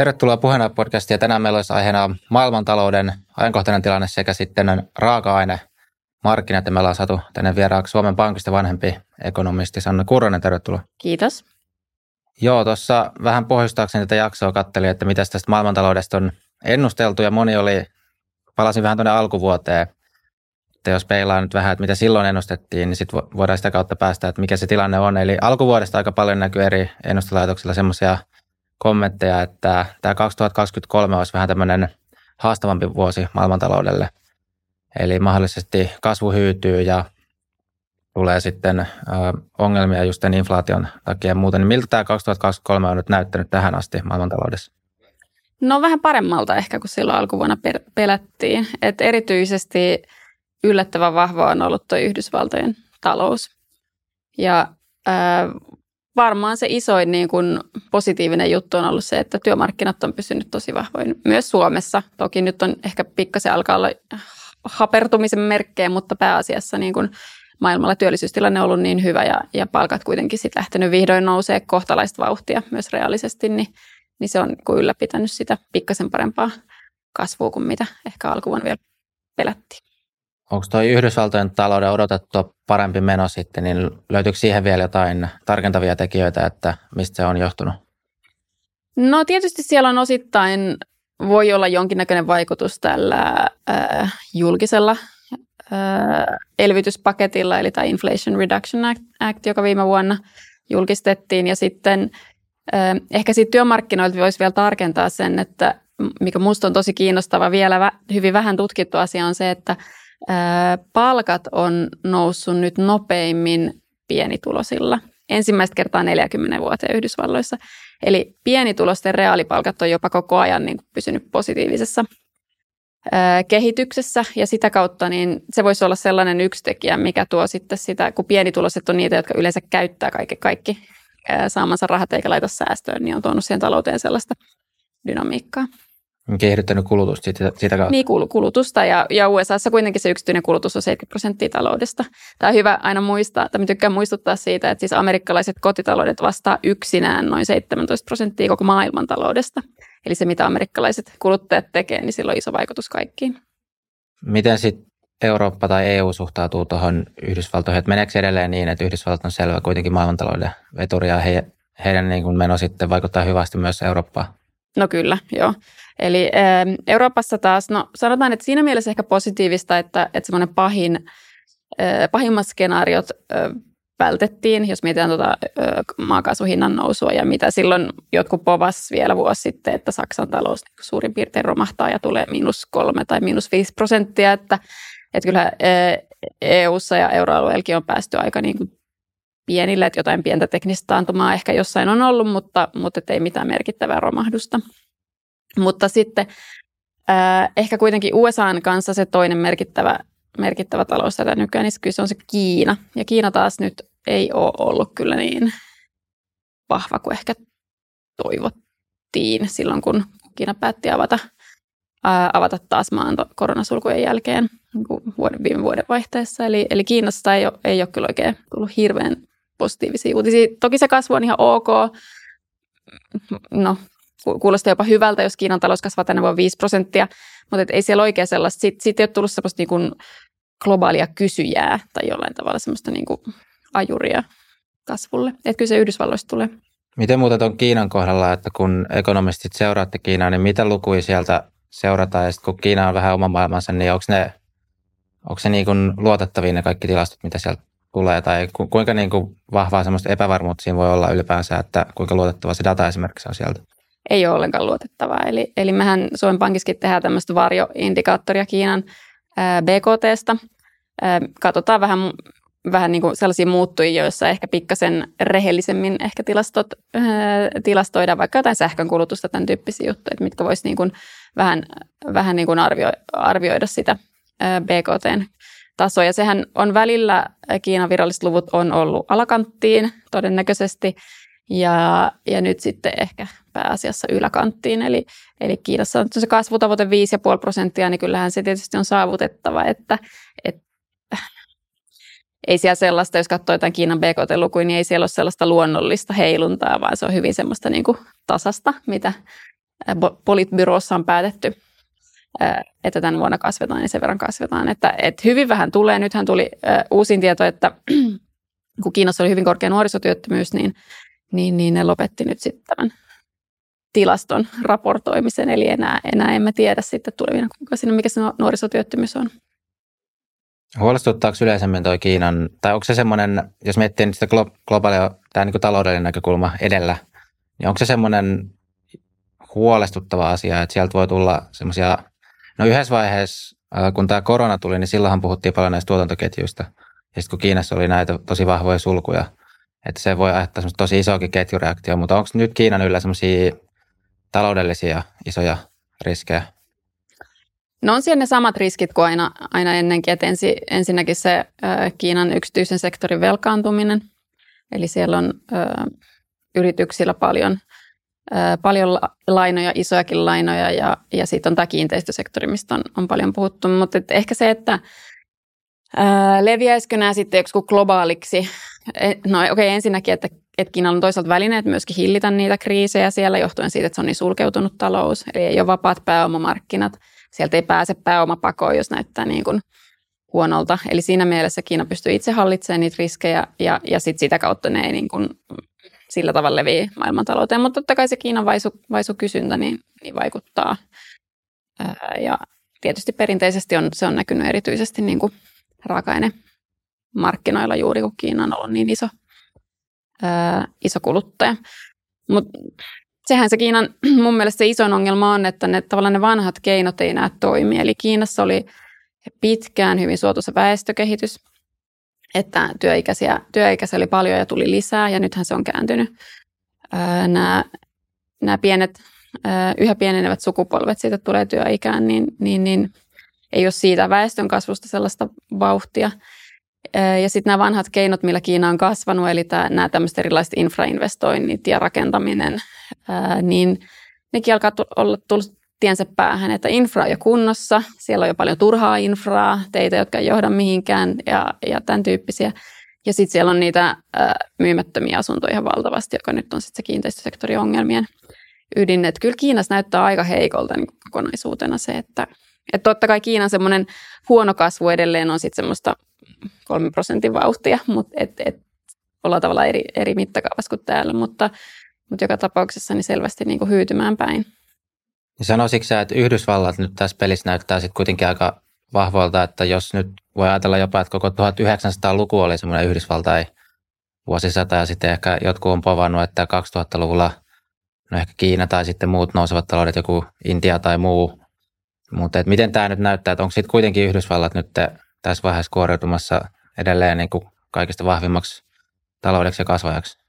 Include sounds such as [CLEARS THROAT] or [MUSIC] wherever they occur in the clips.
Tervetuloa puheena podcastiin. Tänään meillä olisi aiheena maailmantalouden ajankohtainen tilanne sekä sitten raaka-aine markkinat. Ja meillä on saatu tänne vieraaksi Suomen Pankista vanhempi ekonomisti Sanna Kurronen. Tervetuloa. Kiitos. Joo, tuossa vähän pohjustaakseni tätä jaksoa kattelin, että mitä tästä maailmantaloudesta on ennusteltu ja moni oli, palasin vähän tuonne alkuvuoteen, että jos peilaa nyt vähän, että mitä silloin ennustettiin, niin sitten voidaan sitä kautta päästä, että mikä se tilanne on. Eli alkuvuodesta aika paljon näkyy eri ennustelaitoksilla semmoisia kommentteja, että tämä 2023 olisi vähän tämmöinen haastavampi vuosi maailmantaloudelle. Eli mahdollisesti kasvu hyytyy ja tulee sitten ongelmia just tämän inflaation takia ja muuten. Niin miltä tämä 2023 on nyt näyttänyt tähän asti maailmantaloudessa? No vähän paremmalta ehkä kuin silloin alkuvuonna pelättiin. Et erityisesti yllättävän vahva on ollut tuo Yhdysvaltojen talous. Ja varmaan se isoin niin kuin positiivinen juttu on ollut se, että työmarkkinat on pysynyt tosi vahvoin myös Suomessa. Toki nyt on ehkä pikkasen alkaa olla hapertumisen merkkejä, mutta pääasiassa niin kuin maailmalla työllisyystilanne on ollut niin hyvä ja, ja palkat kuitenkin sitten lähtenyt vihdoin nousee kohtalaista vauhtia myös reaalisesti, niin, niin se on niin ylläpitänyt sitä pikkasen parempaa kasvua kuin mitä ehkä alkuvuonna vielä pelättiin. Onko tuo Yhdysvaltojen talouden odotettu parempi meno sitten, niin löytyykö siihen vielä jotain tarkentavia tekijöitä, että mistä se on johtunut? No tietysti siellä on osittain, voi olla jonkinnäköinen vaikutus tällä äh, julkisella äh, elvytyspaketilla, eli tämä Inflation Reduction Act, Act, joka viime vuonna julkistettiin. Ja sitten äh, ehkä siitä työmarkkinoilta voisi vielä tarkentaa sen, että mikä minusta on tosi kiinnostava vielä hyvin vähän tutkittu asia on se, että – palkat on noussut nyt nopeimmin pienitulosilla. Ensimmäistä kertaa 40 vuoteen Yhdysvalloissa. Eli pienitulosten reaalipalkat on jopa koko ajan niin kuin pysynyt positiivisessa kehityksessä ja sitä kautta niin se voisi olla sellainen yksi tekijä, mikä tuo sitten sitä, kun pienituloiset on niitä, jotka yleensä käyttää kaikki, kaikki saamansa rahat eikä laita säästöön, niin on tuonut siihen talouteen sellaista dynamiikkaa. Kiihdyttänyt kulutusta siitä, siitä kautta. Niin, kulutusta ja, ja USAssa kuitenkin se yksityinen kulutus on 70 prosenttia taloudesta. Tämä on hyvä aina muistaa, että tykkään muistuttaa siitä, että siis amerikkalaiset kotitaloudet vastaa yksinään noin 17 prosenttia koko maailman taloudesta. Eli se, mitä amerikkalaiset kuluttajat tekee, niin sillä on iso vaikutus kaikkiin. Miten sitten Eurooppa tai EU suhtautuu tuohon Yhdysvaltoihin? Että meneekö edelleen niin, että Yhdysvallat on selvä kuitenkin maailmantalouden veturi ja he, heidän niin kuin meno sitten vaikuttaa hyvästi myös Eurooppaan? No kyllä, joo. Eli äh, Euroopassa taas, no sanotaan, että siinä mielessä ehkä positiivista, että, että semmoinen pahin, äh, pahimmat skenaariot äh, vältettiin, jos mietitään tuota äh, maakaasuhinnan nousua ja mitä silloin jotkut povas vielä vuosi sitten, että Saksan talous niin suurin piirtein romahtaa ja tulee miinus kolme tai miinus viisi prosenttia, että, että kyllä äh, EU-ssa ja euroalueellakin on päästy aika niin kuin pienille, että jotain pientä teknistä taantumaa ehkä jossain on ollut, mutta, mutta ei mitään merkittävää romahdusta. Mutta sitten ehkä kuitenkin USAn kanssa se toinen merkittävä, merkittävä talous tätä nykyään, niin kyllä se on se Kiina. Ja Kiina taas nyt ei ole ollut kyllä niin vahva kuin ehkä toivottiin silloin, kun Kiina päätti avata, ää, avata taas maan koronasulkujen jälkeen niin kuin vuoden, viime vuoden vaihteessa. Eli, eli Kiinassa ei ole, ei ole kyllä oikein tullut hirveän positiivisia uutisia. Toki se kasvu on ihan ok. No, kuulostaa jopa hyvältä, jos Kiinan talous kasvaa tänne vain 5 prosenttia, mutta ei siellä oikein sellaista, siitä, siitä ei ole tullut sellaista niin globaalia kysyjää tai jollain tavalla sellaista niin kuin ajuria kasvulle. Että kyllä se Yhdysvalloista tulee. Miten muuten on Kiinan kohdalla, että kun ekonomistit seuraatte Kiinaa, niin mitä lukuja sieltä seurataan? Ja sitten kun Kiina on vähän oma maailmansa, niin onko ne, onko se niin kuin luotettavia ne kaikki tilastot, mitä sieltä tulee? Tai ku, kuinka niin kuin vahvaa semmoista epävarmuutta siinä voi olla ylipäänsä, että kuinka luotettava se data esimerkiksi on sieltä? ei ole ollenkaan luotettavaa. Eli, eli mehän Suomen Pankissakin tehdään tämmöistä varjoindikaattoria Kiinan ää, BKTstä. Ää, katsotaan vähän, vähän niin kuin sellaisia muuttujia, joissa ehkä pikkasen rehellisemmin ehkä tilastot, ää, tilastoidaan vaikka jotain sähkönkulutusta, tämän tyyppisiä juttuja, mitkä voisi niin kuin vähän, vähän niin kuin arvio, arvioida sitä BKTn tasoa. Ja sehän on välillä, Kiinan viralliset luvut on ollut alakanttiin todennäköisesti, ja, ja nyt sitten ehkä pääasiassa yläkanttiin. Eli, eli Kiinassa on se kasvutavoite 5,5 prosenttia, niin kyllähän se tietysti on saavutettava, että, että ei siellä sellaista, jos katsoo jotain Kiinan BKT-lukuja, niin ei siellä ole sellaista luonnollista heiluntaa, vaan se on hyvin semmoista niin kuin tasasta, mitä, politbyrossa on päätetty, että tämän vuonna kasvetaan ja sen verran kasvetaan. Että, että hyvin vähän tulee. Nythän tuli uusin tieto, että [CLEARS THROAT] kun Kiinassa oli hyvin korkea nuorisotyöttömyys, niin, niin, niin ne lopetti nyt sitten tämän tilaston raportoimisen, eli enää, enää emme tiedä sitten tulevina kuukausina, mikä se nuorisotyöttömyys on. Huolestuttaako yleisemmin tuo Kiinan, tai onko se semmoinen, jos miettii sitä globaalia, tämä niin taloudellinen näkökulma edellä, niin onko se semmoinen huolestuttava asia, että sieltä voi tulla semmoisia, no yhdessä vaiheessa, kun tämä korona tuli, niin silloinhan puhuttiin paljon näistä tuotantoketjuista. Ja sitten kun Kiinassa oli näitä tosi vahvoja sulkuja, että se voi aiheuttaa tosi isoakin ketjureaktio, mutta onko nyt Kiinan yllä semmoisia taloudellisia isoja riskejä? No on siellä ne samat riskit kuin aina, aina ennenkin, että ensi, ensinnäkin se äh, Kiinan yksityisen sektorin velkaantuminen, eli siellä on äh, yrityksillä paljon, äh, paljon lainoja, isojakin lainoja ja, ja sitten on tämä kiinteistösektori, mistä on, on paljon puhuttu, mutta ehkä se, että äh, leviäisikö nämä sitten joku globaaliksi, e, no okei okay, ensinnäkin, että että Kiinalla on toisaalta välineet myöskin hillitä niitä kriisejä siellä johtuen siitä, että se on niin sulkeutunut talous, eli ei ole vapaat pääomamarkkinat. Sieltä ei pääse pääomapakoon, jos näyttää niin kuin huonolta. Eli siinä mielessä Kiina pystyy itse hallitsemaan niitä riskejä ja, ja sit sitä kautta ne ei niin kuin sillä tavalla leviä maailmantalouteen. Mutta totta kai se Kiinan vaisu, vaisu kysyntä niin, niin vaikuttaa. Ää, ja tietysti perinteisesti on, se on näkynyt erityisesti niin kuin raaka-aine markkinoilla juuri, kun Kiina on ollut niin iso – ää, iso kuluttaja. Mutta sehän se Kiinan [CLEARS THROAT] mun mielestä se isoin ongelma on, että ne, tavallaan ne vanhat keinot ei enää toimi. Eli Kiinassa oli pitkään hyvin suotuisa väestökehitys, että työikäisiä, työikäisiä oli paljon ja tuli lisää ja nythän se on kääntynyt. Nämä, nämä pienet, yhä pienenevät sukupolvet siitä tulee työikään, niin, niin, niin ei ole siitä väestön kasvusta sellaista vauhtia – ja sitten nämä vanhat keinot, millä Kiina on kasvanut, eli tämä, nämä tämmöiset erilaiset infrainvestoinnit ja rakentaminen, niin nekin alkaa olla tiensä päähän, että infra on jo kunnossa, siellä on jo paljon turhaa infraa, teitä, jotka ei johda mihinkään ja, ja tämän tyyppisiä. Ja sitten siellä on niitä myymättömiä asuntoja ihan valtavasti, joka nyt on sitten se kiinteistösektorin ongelmien ydin. Että kyllä Kiinassa näyttää aika heikolta niin kokonaisuutena se, että, että totta kai Kiinan semmoinen huono kasvu edelleen on sitten semmoista kolme prosentin vauhtia, mutta et, et, ollaan tavallaan eri, eri mittakaavassa kuin täällä, mutta, mutta joka tapauksessa niin selvästi niin kuin hyytymään päin. Niin sanoisitko sä, että Yhdysvallat nyt tässä pelissä näyttää sitten kuitenkin aika vahvoilta, että jos nyt voi ajatella jopa, että koko 1900-luku oli semmoinen Yhdysvaltain vuosisata ja sitten ehkä jotkut on povannut, että 2000-luvulla no ehkä Kiina tai sitten muut nousevat taloudet, joku Intia tai muu. Mutta miten tämä nyt näyttää, että onko sitten kuitenkin Yhdysvallat nyt tässä vaiheessa kuoriutumassa edelleen niin kuin kaikista vahvimmaksi taloudeksi ja kasvajaksi?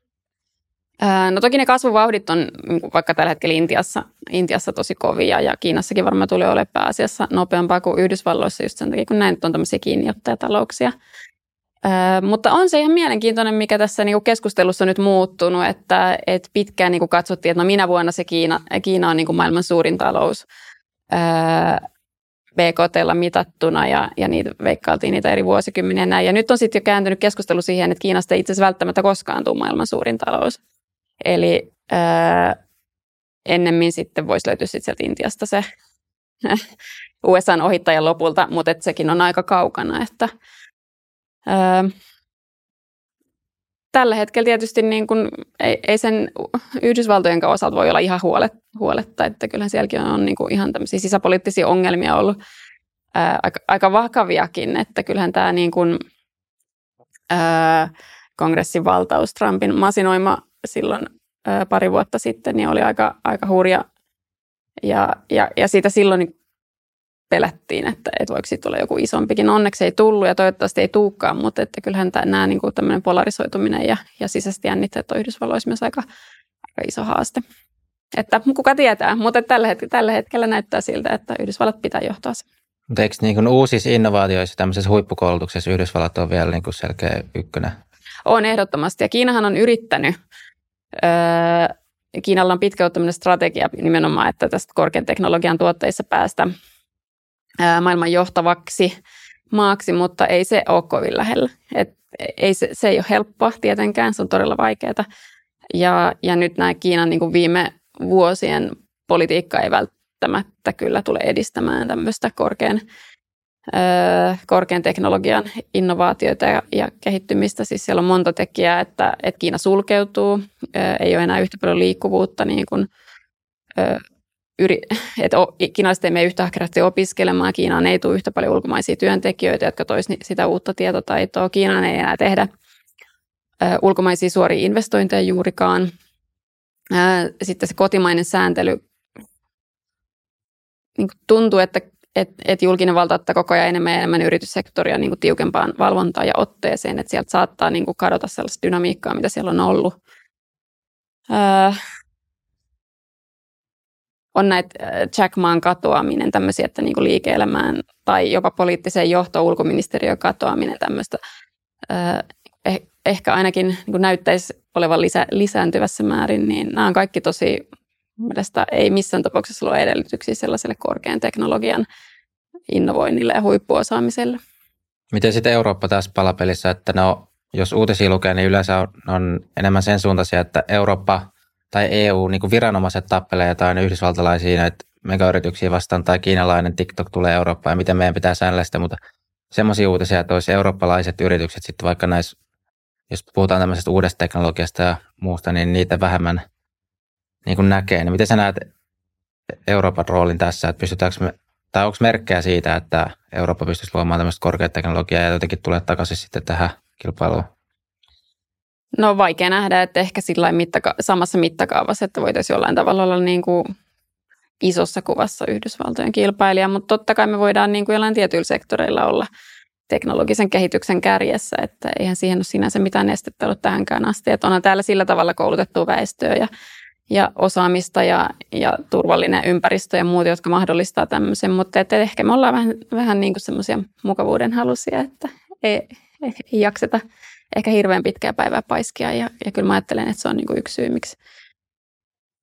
No toki ne kasvuvauhdit on niin vaikka tällä hetkellä Intiassa, Intiassa tosi kovia ja Kiinassakin varmaan tulee olemaan pääasiassa nopeampaa kuin Yhdysvalloissa just sen takia, kun näin on tämmöisiä kiinniottajatalouksia. Äh, mutta on se ihan mielenkiintoinen, mikä tässä niin keskustelussa on nyt muuttunut, että, että pitkään niin katsottiin, että no minä vuonna se Kiina, Kiina on niin maailman suurin talous. Äh, BKT mitattuna ja, ja niitä veikkailtiin niitä eri vuosikymmeniä näin. Ja nyt on sitten jo kääntynyt keskustelu siihen, että Kiinasta ei itse asiassa välttämättä koskaan tule maailman suurin talous. Eli ää, ennemmin sitten voisi löytyä sitten sieltä Intiasta se [LAUGHS] USAn ohittajan lopulta, mutta sekin on aika kaukana, että ää, tällä hetkellä tietysti niin kun, ei, ei sen Yhdysvaltojen osalta voi olla ihan huolet, huoletta, että kyllähän sielläkin on niin kuin ihan tämmöisiä sisäpoliittisia ongelmia ollut ää, aika, aika vakaviakin, että kyllähän tämä niin kuin, ää, kongressin valtaus, Trumpin masinoima silloin ää, pari vuotta sitten, niin oli aika, aika hurja ja, ja, ja siitä silloin niin pelättiin, että, että voiko siitä tulla joku isompikin. Onneksi ei tullut ja toivottavasti ei tuukaan, mutta että kyllähän tämä, nämä niin kuin tämmöinen polarisoituminen ja, ja sisäisesti jännitteet on Yhdysvalloissa myös aika, aika iso haaste. Että kuka tietää, mutta tällä hetkellä, tällä hetkellä näyttää siltä, että Yhdysvallat pitää johtaa se. Mutta eikö niin uusissa innovaatioissa, tämmöisessä huippukoulutuksessa Yhdysvallat on vielä niin kuin selkeä ykkönen? On ehdottomasti ja Kiinahan on yrittänyt öö, Kiinalla on pitkä strategia nimenomaan, että tästä korkean teknologian tuotteissa päästä maailman johtavaksi maaksi, mutta ei se ole kovin lähellä. Et ei se, se ei ole helppoa tietenkään, se on todella vaikeaa. Ja, ja nyt nämä Kiinan niin kuin viime vuosien politiikka ei välttämättä kyllä tule edistämään tämmöistä korkean, öö, korkean teknologian innovaatioita ja, ja kehittymistä. Siis siellä on monta tekijää, että, että Kiina sulkeutuu, öö, ei ole enää yhtä paljon liikkuvuutta niin kuin, öö, yri, [LAUGHS] että kiinalaiset ei mene yhtä ahkerasti opiskelemaan, Kiinaan ei tule yhtä paljon ulkomaisia työntekijöitä, jotka toisivat sitä uutta tietotaitoa. Kiinaan ei enää tehdä ulkomaisia suoria investointeja juurikaan. Sitten se kotimainen sääntely niin tuntuu, että, että, että julkinen valta ottaa koko ajan enemmän ja enemmän yrityssektoria niin kuin tiukempaan valvontaan ja otteeseen, että sieltä saattaa niin kuin kadota sellaista dynamiikkaa, mitä siellä on ollut. on näitä Jack Maan katoaminen, tämmöisiä, että niin kuin liike-elämään tai jopa poliittiseen johtoon ulkoministeriön katoaminen, tämmöistä eh, ehkä ainakin niin kuin näyttäisi olevan lisä, lisääntyvässä määrin, niin nämä on kaikki tosi, mielestäni ei missään tapauksessa ole edellytyksiä sellaiselle korkean teknologian innovoinnille ja huippuosaamiselle. Miten sitten Eurooppa tässä palapelissä, että no, jos uutisia lukee, niin yleensä on, on enemmän sen suuntaisia, että Eurooppa tai EU niin kuin viranomaiset tappelee jotain yhdysvaltalaisia näitä megayrityksiä vastaan tai kiinalainen TikTok tulee Eurooppaan ja miten meidän pitää säännellä sitä, mutta semmoisia uutisia, että olisi eurooppalaiset yritykset sitten vaikka näissä jos puhutaan tämmöisestä uudesta teknologiasta ja muusta, niin niitä vähemmän niin kuin näkee. Niin miten sä näet Euroopan roolin tässä, että pystytäänkö me, tai onko merkkejä siitä, että Eurooppa pystyisi luomaan tämmöistä korkeat teknologiaa ja jotenkin tulee takaisin sitten tähän kilpailuun? No vaikea nähdä, että ehkä sillä mittaka- samassa mittakaavassa, että voitaisiin jollain tavalla olla niin kuin isossa kuvassa Yhdysvaltojen kilpailija, mutta totta kai me voidaan niin kuin jollain tietyillä sektoreilla olla – teknologisen kehityksen kärjessä, että eihän siihen ole sinänsä mitään estettä ollut tähänkään asti. Että onhan täällä sillä tavalla koulutettua väestöä ja, ja osaamista ja, ja turvallinen ympäristö ja muut, jotka mahdollistaa tämmöisen, mutta että ehkä me ollaan vähän, vähän niin kuin semmoisia mukavuuden halusia, että ei, ei, jakseta ehkä hirveän pitkää päivää paiskia ja, ja kyllä mä ajattelen, että se on niin kuin yksi syy, miksi,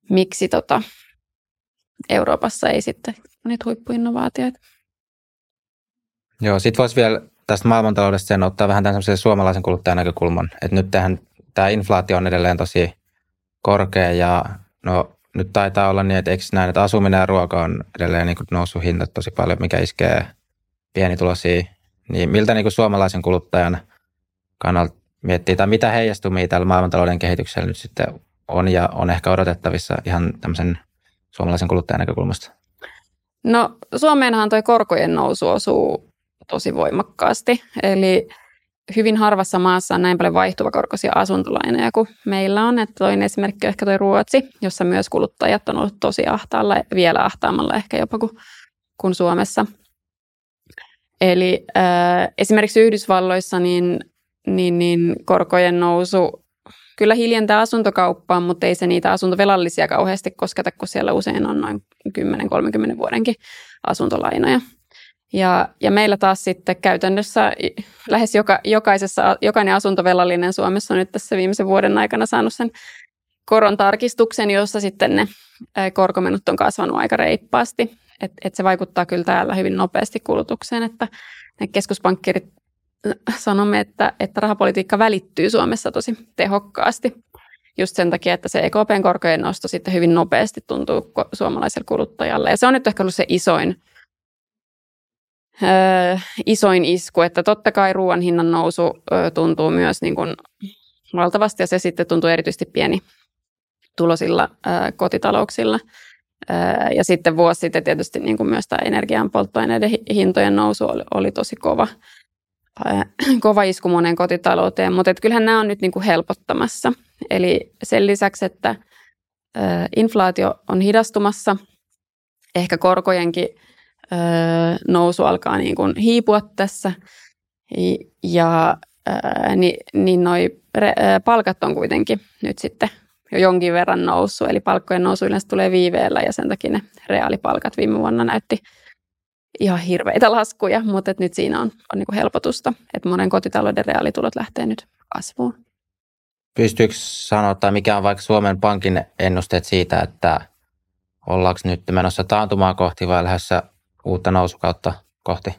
miksi tota, Euroopassa ei sitten niitä huippuinnovaatioita. Joo, sit voisi vielä tästä maailmantaloudesta sen ottaa vähän tämän suomalaisen kuluttajan näkökulman. Että nyt tähän, tämä inflaatio on edelleen tosi korkea ja no nyt taitaa olla niin, että eikö näin, että asuminen ja ruoka on edelleen niin noussut hinta tosi paljon, mikä iskee pienituloisia. Niin miltä niin kuin suomalaisen kuluttajan kannalta miettii, tai mitä heijastumia tällä maailmantalouden kehityksellä nyt sitten on ja on ehkä odotettavissa ihan tämmöisen suomalaisen kuluttajan näkökulmasta? No Suomeenhan tuo korkojen nousu osuu tosi voimakkaasti. Eli hyvin harvassa maassa on näin paljon vaihtuvakorkoisia asuntolainoja kuin meillä on. Että toinen esimerkki on ehkä tuo Ruotsi, jossa myös kuluttajat on ollut tosi ahtaalla, vielä ahtaamalla ehkä jopa kuin, kuin Suomessa. Eli äh, esimerkiksi Yhdysvalloissa niin, niin, niin korkojen nousu kyllä hiljentää asuntokauppaa, mutta ei se niitä asuntovelallisia kauheasti kosketa, kun siellä usein on noin 10-30 vuodenkin asuntolainoja. Ja, ja meillä taas sitten käytännössä lähes joka, jokaisessa, jokainen asuntovelallinen Suomessa on nyt tässä viimeisen vuoden aikana saanut sen koron tarkistuksen, jossa sitten ne korkomenot on kasvanut aika reippaasti. Et, et se vaikuttaa kyllä täällä hyvin nopeasti kulutukseen, että ne keskuspankkirit sanomme, että, että rahapolitiikka välittyy Suomessa tosi tehokkaasti. Just sen takia, että se EKPn korkojen nosto sitten hyvin nopeasti tuntuu suomalaiselle kuluttajalle. Ja se on nyt ehkä ollut se isoin ö, isoin isku, että totta kai ruoan hinnan nousu ö, tuntuu myös niin kuin valtavasti ja se sitten tuntuu erityisesti pieni tulosilla ö, kotitalouksilla. Ö, ja sitten vuosi sitten tietysti niin kuin myös tämä energian polttoaineiden hintojen nousu oli, oli tosi kova, kova isku monen kotitalouteen, mutta kyllähän nämä on nyt niin kuin helpottamassa. Eli sen lisäksi, että inflaatio on hidastumassa, ehkä korkojenkin nousu alkaa niin kuin hiipua tässä. Ja niin, niin noi palkat on kuitenkin nyt sitten jo jonkin verran noussut, eli palkkojen nousu yleensä tulee viiveellä ja sen takia ne reaalipalkat viime vuonna näytti ihan hirveitä laskuja, mutta nyt siinä on, on niin helpotusta, että monen kotitalouden reaalitulot lähtee nyt kasvuun. Pystyykö sanoa, tai mikä on vaikka Suomen Pankin ennusteet siitä, että ollaanko nyt menossa taantumaa kohti vai lähdössä uutta nousukautta kohti?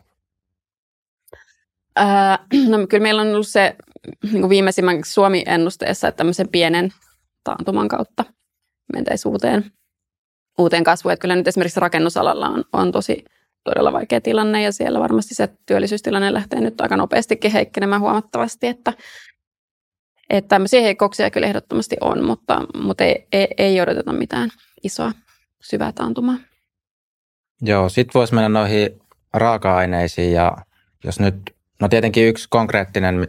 Ää, [CLEARS THROAT] no kyllä meillä on ollut se niin kuin viimeisimmän Suomi-ennusteessa, että tämmöisen pienen taantuman kautta mentäisiin uuteen, uuteen kasvuun. Että kyllä nyt esimerkiksi rakennusalalla on, on tosi todella vaikea tilanne ja siellä varmasti se työllisyystilanne lähtee nyt aika nopeastikin heikkenemään huomattavasti, että, että tämmöisiä heikkouksia kyllä ehdottomasti on, mutta, mutta ei, ei, ei odoteta mitään isoa syvää taantumaa. Joo, sitten voisi mennä noihin raaka-aineisiin ja jos nyt, no tietenkin yksi konkreettinen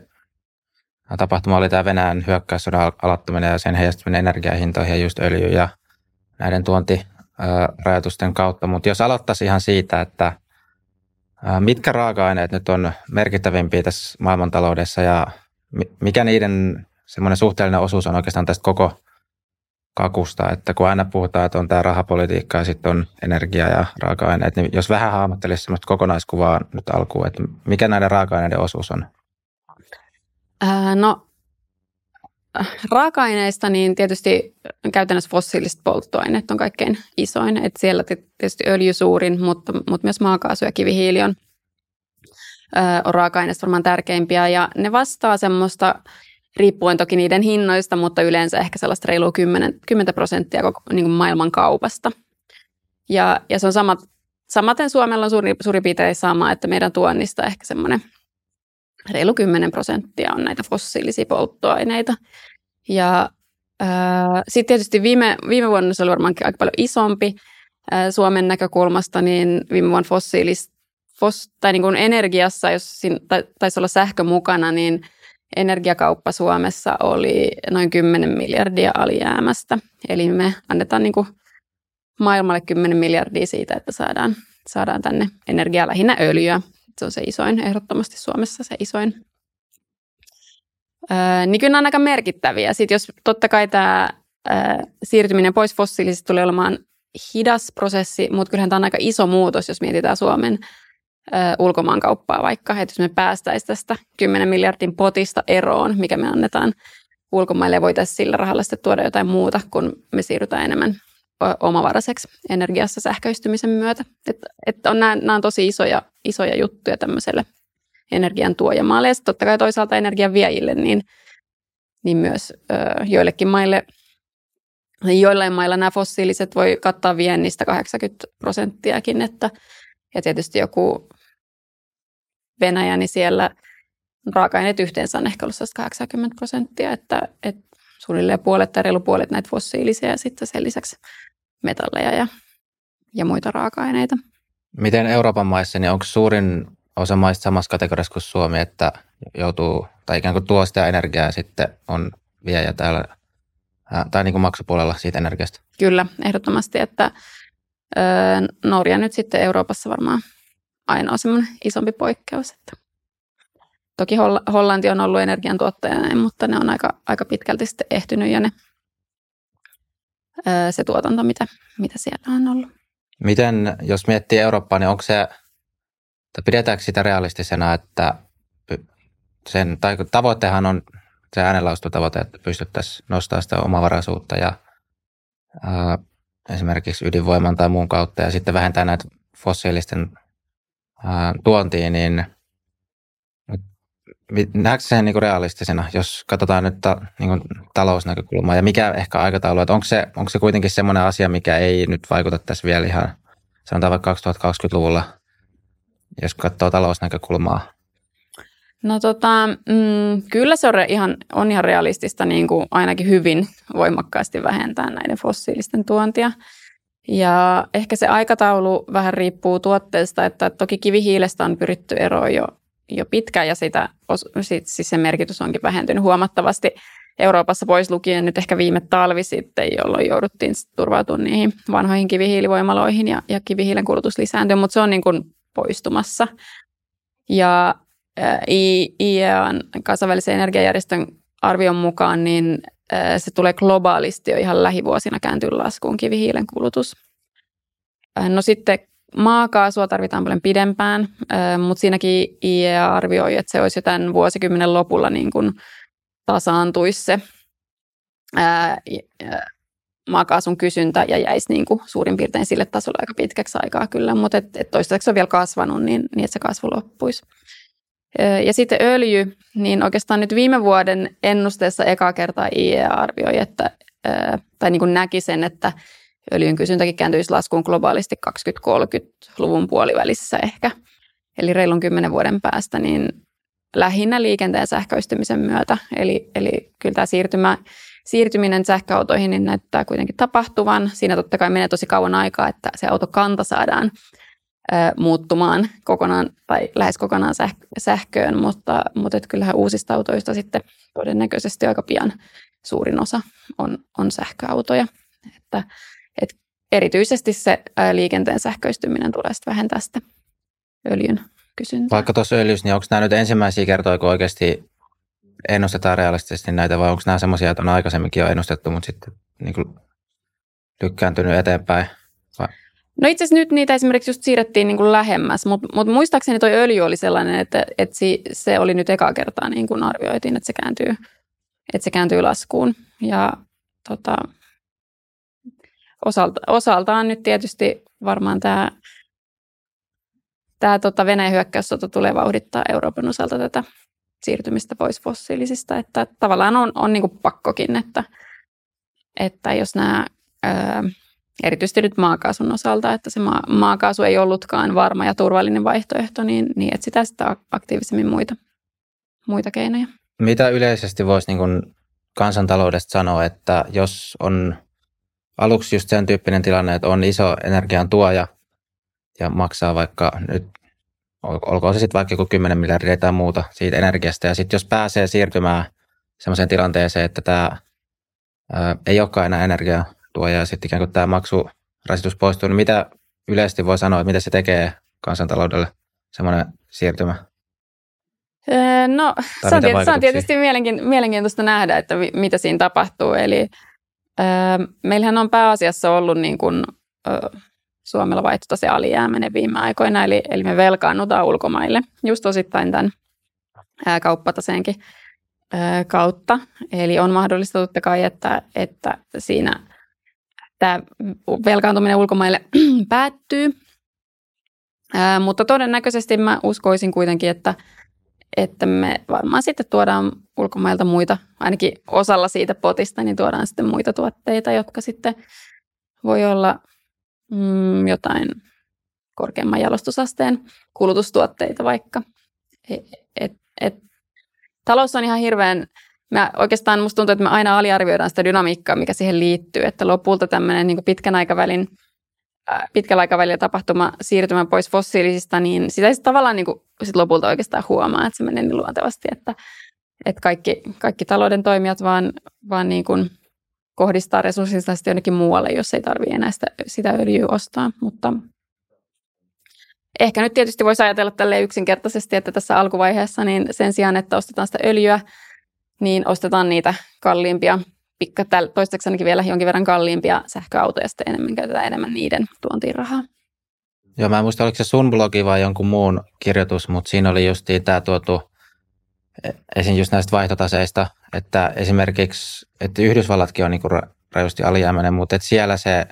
tapahtuma oli tämä Venäjän hyökkäyssodan aloittaminen ja sen heijastuminen energiahintoihin ja just öljy ja näiden tuontirajoitusten kautta. Mutta jos aloittaisi ihan siitä, että mitkä raaka-aineet nyt on merkittävimpiä tässä maailmantaloudessa ja mikä niiden semmoinen suhteellinen osuus on oikeastaan tästä koko kakusta, että kun aina puhutaan, että on tämä rahapolitiikka ja sitten on energia ja raaka-aineet, niin jos vähän hahmottelisi semmoista kokonaiskuvaa nyt alkuun, että mikä näiden raaka-aineiden osuus on? Ää, no raaka-aineista niin tietysti käytännössä fossiiliset polttoaineet on kaikkein isoin. että siellä tietysti öljy suurin, mutta, mutta myös maakaasu ja kivihiili on, on raaka-aineista varmaan tärkeimpiä. Ja ne vastaa semmoista, riippuen toki niiden hinnoista, mutta yleensä ehkä sellaista reilua 10, 10 prosenttia koko, niin kuin maailman kaupasta. Ja, ja se on samat, samaten Suomella on suuri, suuri piirtein sama, että meidän tuonnista ehkä semmoinen reilu 10 prosenttia on näitä fossiilisia polttoaineita. Ja äh, sitten tietysti viime, viime vuonna se oli varmaankin aika paljon isompi äh, Suomen näkökulmasta, niin viime vuonna fossiilis, fos, tai niin kuin energiassa, jos siinä taisi olla sähkö mukana, niin energiakauppa Suomessa oli noin 10 miljardia alijäämästä. Eli me annetaan niin kuin maailmalle 10 miljardia siitä, että saadaan, saadaan tänne energiaa lähinnä öljyä se on se isoin, ehdottomasti Suomessa se isoin. Öö, niin kyllä on aika merkittäviä. Sitten jos totta kai tämä öö, siirtyminen pois fossiilisista tulee olemaan hidas prosessi, mutta kyllähän tämä on aika iso muutos, jos mietitään Suomen ulkomaankauppaa vaikka, että jos me päästäisiin tästä 10 miljardin potista eroon, mikä me annetaan ulkomaille ja voitaisiin sillä rahalla sitten tuoda jotain muuta, kun me siirrytään enemmän omavaraiseksi energiassa sähköistymisen myötä. Että et on, nämä, nämä on tosi isoja, isoja juttuja tämmöiselle energian tuojamaalle ja totta kai toisaalta energian viejille, niin, niin myös ö, joillekin maille, joillain mailla nämä fossiiliset voi kattaa viennistä 80 prosenttiakin, että, ja tietysti joku Venäjä, niin siellä raaka-aineet yhteensä on ehkä ollut 80 prosenttia, että, että suunnilleen puolet tai reilu puolet näitä fossiilisia ja sitten sen lisäksi metalleja ja, ja muita raaka-aineita. Miten Euroopan maissa, niin onko suurin osa maista samassa kategoriassa kuin Suomi, että joutuu, tai ikään kuin tuo sitä energiaa ja sitten on viejä täällä, tai niin kuin maksupuolella siitä energiasta? Kyllä, ehdottomasti, että Norja nyt sitten Euroopassa varmaan ainoa semmoinen isompi poikkeus. Että toki Hollanti on ollut energiantuottajana, mutta ne on aika, aika pitkälti sitten ehtynyt ja ne se tuotanto, mitä, mitä siellä on ollut. Miten, jos miettii Eurooppaa, niin onko se, tai pidetäänkö sitä realistisena, että sen, tai tavoittehan on se äänenlaustotavoite, että pystyttäisiin nostamaan sitä omavaraisuutta ja ää, esimerkiksi ydinvoiman tai muun kautta ja sitten vähentää näitä fossiilisten ää, tuontiin, niin näetkö sen niin realistisena, jos katsotaan nyt ta, niin kuin talousnäkökulmaa ja mikä ehkä aikataulu, että onko se, onko se kuitenkin semmoinen asia, mikä ei nyt vaikuta tässä vielä ihan, sanotaan vaikka 2020-luvulla, jos katsoo talousnäkökulmaa? No tota, mm, kyllä se on ihan, on ihan realistista niin kuin ainakin hyvin voimakkaasti vähentää näiden fossiilisten tuontia. Ja ehkä se aikataulu vähän riippuu tuotteesta, että toki kivihiilestä on pyritty eroon jo jo pitkään ja sitä, siis sen merkitys onkin vähentynyt huomattavasti Euroopassa pois lukien nyt ehkä viime talvi sitten, jolloin jouduttiin turvautumaan niihin vanhoihin kivihiilivoimaloihin ja, ja kivihiilen kulutus lisääntyy, mutta se on niin kuin poistumassa. Ja IEAn kansainvälisen energiajärjestön arvion mukaan niin se tulee globaalisti jo ihan lähivuosina kääntyä laskuun kivihiilen kulutus. No sitten Maakaasua tarvitaan paljon pidempään, mutta siinäkin IEA arvioi, että se olisi jo tämän vuosikymmenen lopulla niin kuin tasaantuisi se maakaasun kysyntä ja jäisi niin kuin suurin piirtein sille tasolle aika pitkäksi aikaa kyllä, mutta et, et toistaiseksi on vielä kasvanut niin, niin, että se kasvu loppuisi. Ja sitten öljy, niin oikeastaan nyt viime vuoden ennusteessa eka kertaa IEA arvioi, että, tai niin kuin näki sen, että öljyn kysyntäkin kääntyisi laskuun globaalisti 2030-luvun puolivälissä ehkä. Eli reilun kymmenen vuoden päästä, niin lähinnä liikenteen sähköistymisen myötä. Eli, eli kyllä tämä siirtymä, siirtyminen sähköautoihin niin näyttää kuitenkin tapahtuvan. Siinä totta kai menee tosi kauan aikaa, että se autokanta saadaan muuttumaan kokonaan tai lähes kokonaan sähköön, mutta, mutta et kyllähän uusista autoista sitten todennäköisesti aika pian suurin osa on, on sähköautoja. Että, et erityisesti se liikenteen sähköistyminen tulee sitten vähentää sitä öljyn kysyntää. Vaikka tuossa öljyssä, niin onko nämä nyt ensimmäisiä kertoja, kun oikeasti ennustetaan realistisesti näitä, vai onko nämä semmoisia, että on aikaisemminkin jo ennustettu, mutta sitten niin lykkääntynyt eteenpäin? Vai? No itse asiassa nyt niitä esimerkiksi just siirrettiin niin kuin lähemmäs, mutta, mutta muistaakseni toi öljy oli sellainen, että, että se oli nyt eka kertaa niin kuin arvioitiin, että se kääntyy, että se kääntyy laskuun. Ja tota, osalta, osaltaan nyt tietysti varmaan tämä tämä tota Venäjän hyökkäyssota tulee vauhdittaa Euroopan osalta tätä siirtymistä pois fossiilisista, että tavallaan on, on niin pakkokin, että, että jos nämä, ää, erityisesti nyt maakaasun osalta, että se maa, maakaasu ei ollutkaan varma ja turvallinen vaihtoehto, niin, niin etsitään sitä aktiivisemmin muita, muita keinoja. Mitä yleisesti voisi niin kuin kansantaloudesta sanoa, että jos on aluksi just sen tyyppinen tilanne, että on iso energian tuoja ja maksaa vaikka nyt, olkoon se sitten vaikka joku 10 miljardia tai muuta siitä energiasta. Ja sitten jos pääsee siirtymään sellaiseen tilanteeseen, että tämä ei olekaan enää energiatuoja ja sitten ikään kuin tämä maksurasitus poistuu, niin mitä yleisesti voi sanoa, että mitä se tekee kansantaloudelle semmoinen siirtymä? No, se on, tietysti, se on tietysti mielenkiintoista nähdä, että mitä siinä tapahtuu. Eli meillähän on pääasiassa ollut niin kuin, Suomella vaihtotase alijäämäinen viime aikoina, eli, eli me velkaannutaan ulkomaille just osittain tämän ää, kauppataseenkin ää, kautta. Eli on mahdollista totta kai, että, että siinä tämä velkaantuminen ulkomaille [CLEARS THROAT] päättyy, ää, mutta todennäköisesti mä uskoisin kuitenkin, että, että me varmaan sitten tuodaan ulkomailta muita, ainakin osalla siitä potista, niin tuodaan sitten muita tuotteita, jotka sitten voi olla mm, jotain korkeamman jalostusasteen kulutustuotteita vaikka. Et, et, et, talous on ihan hirveän, mä oikeastaan musta tuntuu, että me aina aliarvioidaan sitä dynamiikkaa, mikä siihen liittyy, että lopulta tämmöinen niin pitkän aikavälin pitkällä aikavälillä tapahtuma siirtymä pois fossiilisista, niin sitä ei tavallaan niin kuin sit lopulta oikeastaan huomaa, että se menee niin luontevasti, että, että kaikki, kaikki talouden toimijat vaan, vaan niin kuin kohdistaa resurssinsa sitten jonnekin muualle, jos ei tarvitse enää sitä, sitä öljyä ostaa. Mutta ehkä nyt tietysti voisi ajatella tälle yksinkertaisesti, että tässä alkuvaiheessa niin sen sijaan, että ostetaan sitä öljyä, niin ostetaan niitä kalliimpia, pikka, toistaiseksi ainakin vielä jonkin verran kalliimpia sähköautoja, sitten enemmän käytetään enemmän niiden tuontiin rahaa. Joo, mä en muista, oliko se sun blogi vai jonkun muun kirjoitus, mutta siinä oli just tämä tuotu esim. just näistä vaihtotaseista, että esimerkiksi, että Yhdysvallatkin on niin kuin rajusti alijäämäinen, mutta että siellä se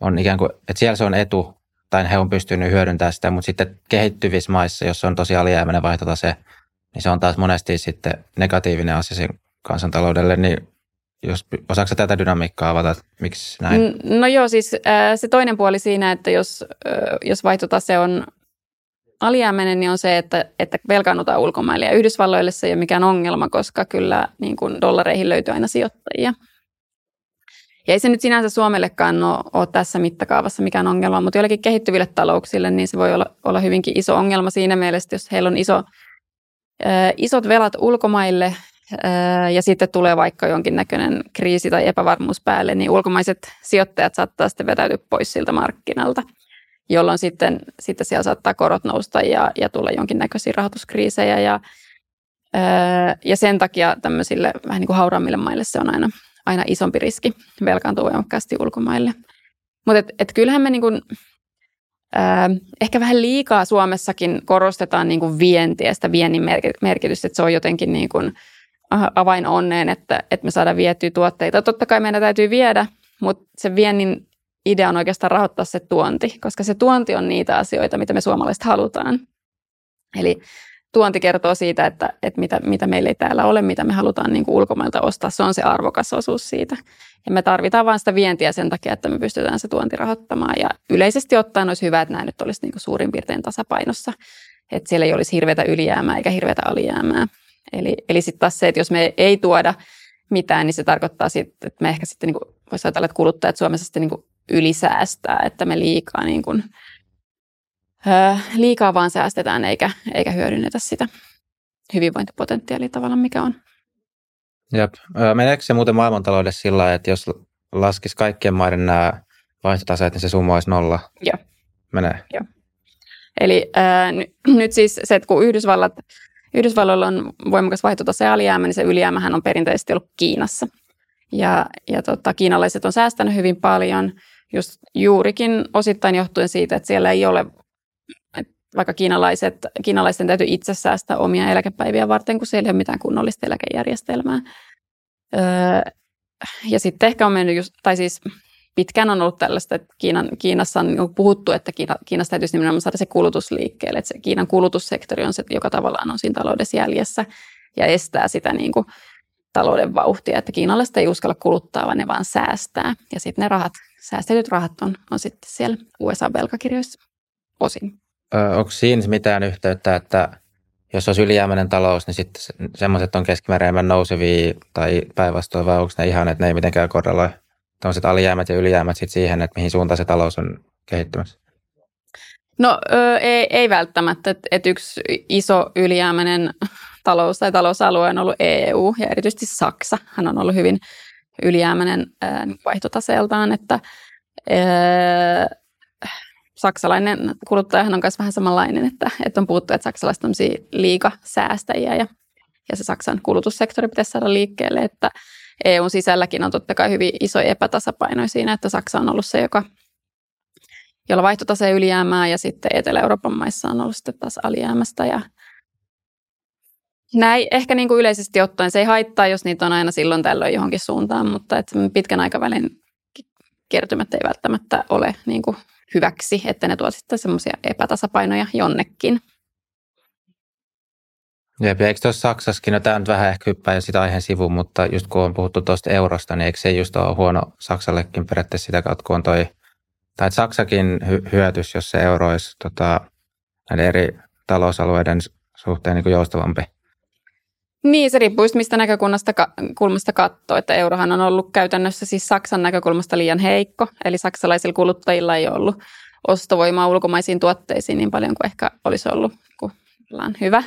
on ikään kuin, että siellä se on etu, tai he on pystynyt hyödyntämään sitä, mutta sitten kehittyvissä maissa, jos on tosi alijäämäinen vaihtotase, niin se on taas monesti sitten negatiivinen asia sen kansantaloudelle, niin jos osaako tätä dynamiikkaa avata, miksi näin? No joo, siis se toinen puoli siinä, että jos, jos vaihtotase on alijäämäinen niin on se, että, että velkaannutaan ulkomaille. Ja Yhdysvalloille se ei ole mikään ongelma, koska kyllä niin kuin dollareihin löytyy aina sijoittajia. Ja ei se nyt sinänsä Suomellekaan ole, ole tässä mittakaavassa mikään ongelma, mutta joillekin kehittyville talouksille niin se voi olla, olla hyvinkin iso ongelma siinä mielessä, jos heillä on iso, äh, isot velat ulkomaille ja sitten tulee vaikka jonkinnäköinen kriisi tai epävarmuus päälle, niin ulkomaiset sijoittajat saattaa sitten vetäytyä pois siltä markkinalta – jolloin sitten, sitten siellä saattaa korot nousta ja, ja tulla jonkinnäköisiä rahoituskriisejä. Ja, ja sen takia tämmöisille vähän niin kuin hauraammille maille se on aina, aina isompi riski velkaantua voimakkaasti ulkomaille. Mutta et, et kyllähän me niin kuin, ehkä vähän liikaa Suomessakin korostetaan niin kuin vientiä, sitä viennin merkitystä, että se on jotenkin niin kuin avain onneen, että, että me saadaan viettyä tuotteita. Totta kai meidän täytyy viedä, mutta se viennin idea on oikeastaan rahoittaa se tuonti, koska se tuonti on niitä asioita, mitä me suomalaiset halutaan. Eli tuonti kertoo siitä, että, että mitä, mitä meillä ei täällä ole, mitä me halutaan niin kuin ulkomailta ostaa. Se on se arvokas osuus siitä. Ja me tarvitaan vain sitä vientiä sen takia, että me pystytään se tuonti rahoittamaan. Ja yleisesti ottaen olisi hyvä, että nämä nyt olisi niin kuin suurin piirtein tasapainossa. Että siellä ei olisi hirveätä ylijäämää eikä hirveätä alijäämää. Eli, eli sitten taas se, että jos me ei tuoda mitään, niin se tarkoittaa sitten, että me ehkä sitten niin voisi ajatella, että kuluttajat Suomessa sitten niin ylisäästää, että me liikaa, niin kuin, öö, liikaa vaan säästetään eikä, eikä hyödynnetä sitä hyvinvointipotentiaalia tavallaan, mikä on. Jep. Meneekö se muuten maailmantaloudessa sillä että jos laskisi kaikkien maiden nämä vaihtotaseet, niin se summa olisi nolla? Joo. Menee? Joo. Eli äh, n- nyt siis se, että kun Yhdysvallat, Yhdysvalloilla on voimakas vaihtotase alijäämä, niin se ylijäämähän on perinteisesti ollut Kiinassa. Ja, ja tota, kiinalaiset on säästänyt hyvin paljon, just juurikin osittain johtuen siitä, että siellä ei ole, vaikka kiinalaiset, kiinalaisten täytyy itse säästää omia eläkepäiviä varten, kun siellä ei ole mitään kunnollista eläkejärjestelmää. Öö, ja sitten ehkä on mennyt just, tai siis pitkään on ollut tällaista, että Kiinan, Kiinassa on puhuttu, että Kiina, Kiinassa täytyisi nimenomaan saada se kulutus liikkeelle, että se Kiinan kulutussektori on se, joka tavallaan on siinä taloudessa jäljessä ja estää sitä niin kuin talouden vauhtia, että kiinalaiset ei uskalla kuluttaa, vaan ne vaan säästää. Ja sitten ne rahat, säästetyt rahat on, on sitten siellä USA-velkakirjoissa osin. Ö, onko siinä mitään yhteyttä, että jos olisi ylijäämäinen talous, niin sitten semmoiset on keskimäärin nousevia tai päinvastoin, vai onko ne ihan, että ne ei mitenkään korreloi tämmöiset alijäämät ja ylijäämät sit siihen, että mihin suuntaan se talous on kehittymässä? No ö, ei, ei välttämättä. että et yksi iso ylijäämäinen talous tai talousalue on ollut EU ja erityisesti Saksa. Hän on ollut hyvin ylijäämäinen ää, vaihtotaseeltaan, että ää, saksalainen kuluttajahan on myös vähän samanlainen, että, että on puhuttu, että saksalaiset on liikasäästäjiä ja, ja se Saksan kulutussektori pitäisi saada liikkeelle, että EUn sisälläkin on totta kai hyvin iso epätasapaino siinä, että Saksa on ollut se, joka, jolla vaihtotase ylijäämää ja sitten Etelä-Euroopan maissa on ollut sitten taas alijäämästä ja näin ehkä niin kuin yleisesti ottaen. Se ei haittaa, jos niitä on aina silloin tällöin johonkin suuntaan, mutta että pitkän aikavälin kertymät ei välttämättä ole niin kuin hyväksi, että ne tuovat sitten semmoisia epätasapainoja jonnekin. Jep, eikö tuossa Saksassakin, no tämä nyt vähän ehkä hyppää jo sitä aiheen sivuun, mutta just kun on puhuttu tuosta eurosta, niin eikö se just ole huono Saksallekin periaatteessa sitä kautta, kun on toi, tai että Saksakin hy- hyötys, jos se euro olisi tota, näiden eri talousalueiden suhteen niin kuin joustavampi? Niin, se riippuu just mistä näkökulmasta kulmasta katsoo, että eurohan on ollut käytännössä siis Saksan näkökulmasta liian heikko, eli saksalaisilla kuluttajilla ei ollut ostovoimaa ulkomaisiin tuotteisiin niin paljon kuin ehkä olisi ollut kun hyvä.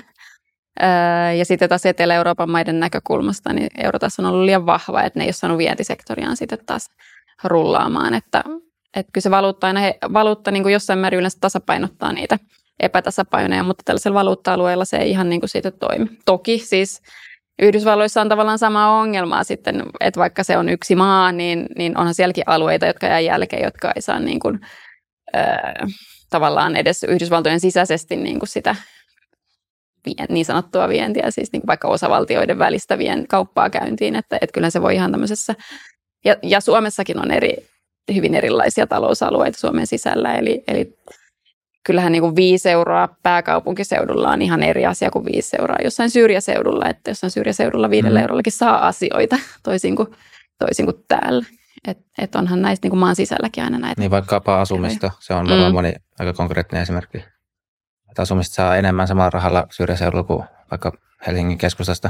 Ja sitten taas Etelä-Euroopan maiden näkökulmasta, niin euro taas on ollut liian vahva, että ne ei ole saanut vientisektoriaan sitten taas rullaamaan, että, että kyllä se valuutta aina, valuutta niin kuin jossain määrin yleensä tasapainottaa niitä – epätasapainoja, mutta tällaisella valuutta-alueella se ei ihan niin kuin siitä toimi. Toki siis Yhdysvalloissa on tavallaan sama ongelma sitten, että vaikka se on yksi maa, niin, niin onhan sielläkin alueita, jotka jää jälkeen, jotka ei saa niin kuin, äh, tavallaan edes Yhdysvaltojen sisäisesti niin kuin sitä niin sanottua vientiä, siis niin kuin vaikka osavaltioiden välistä vien kauppaa käyntiin, että, että kyllä se voi ihan tämmöisessä, ja, ja Suomessakin on eri, hyvin erilaisia talousalueita Suomen sisällä, eli, eli kyllähän niin kuin viisi euroa pääkaupunkiseudulla on ihan eri asia kuin viisi euroa jossain syrjäseudulla, että jossain syrjäseudulla viidellä mm. eurollakin saa asioita [LAUGHS] toisin kuin, toisin kuin täällä. Että et onhan näistä niin kuin maan sisälläkin aina näitä. Niin vaikkapa asumista, se on varmaan mm. moni aika konkreettinen esimerkki. Että asumista saa enemmän samalla rahalla syrjäseudulla kuin vaikka Helsingin keskustasta.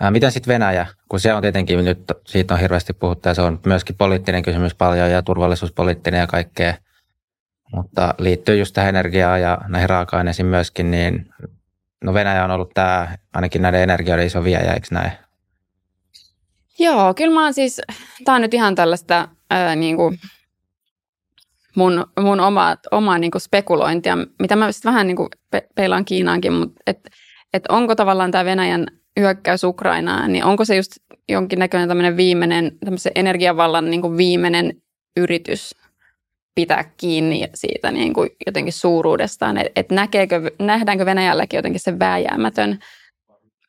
Ää, miten sitten Venäjä, kun se on tietenkin nyt, siitä on hirveästi puhuttu ja se on myöskin poliittinen kysymys paljon ja turvallisuuspoliittinen ja kaikkea – mutta liittyy just tähän energiaan ja näihin raaka-aineisiin myöskin, niin no Venäjä on ollut tämä ainakin näiden energioiden iso viejä, eikö näin? Joo, kyllä mä oon siis, tämä on nyt ihan tällaista ää, niin kuin mun, mun omaa, omaa niin kuin spekulointia, mitä mä sitten vähän niin kuin pe- peilaan Kiinaankin, mutta et, et onko tavallaan tämä Venäjän hyökkäys Ukrainaan, niin onko se just jonkinnäköinen tämmöinen viimeinen, tämmöisen energiavallan niin kuin viimeinen yritys pitää kiinni siitä niin kuin jotenkin suuruudestaan, että et näkeekö, nähdäänkö Venäjälläkin jotenkin se vääjäämätön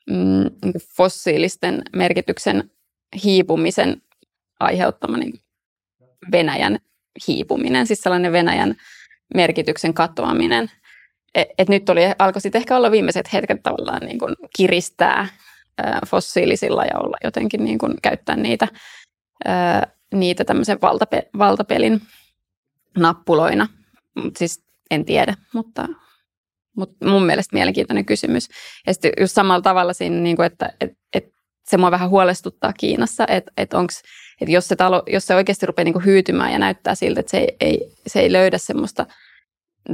mm, niin fossiilisten merkityksen hiipumisen aiheuttama niin Venäjän hiipuminen, siis sellainen Venäjän merkityksen katoaminen. että et nyt oli, alkoi sitten ehkä olla viimeiset hetket tavallaan niin kuin kiristää fossiilisilla ja olla jotenkin niin kuin käyttää niitä, niitä tämmöisen valtape, valtapelin nappuloina. Siis en tiedä, mutta, mutta mun mielestä mielenkiintoinen kysymys. Ja sitten just samalla tavalla siinä, niin kuin, että et, et se mua vähän huolestuttaa Kiinassa, että et onks, että jos se, talo, jos se oikeasti rupeaa niin kuin hyytymään ja näyttää siltä, että se ei, ei, se ei löydä semmoista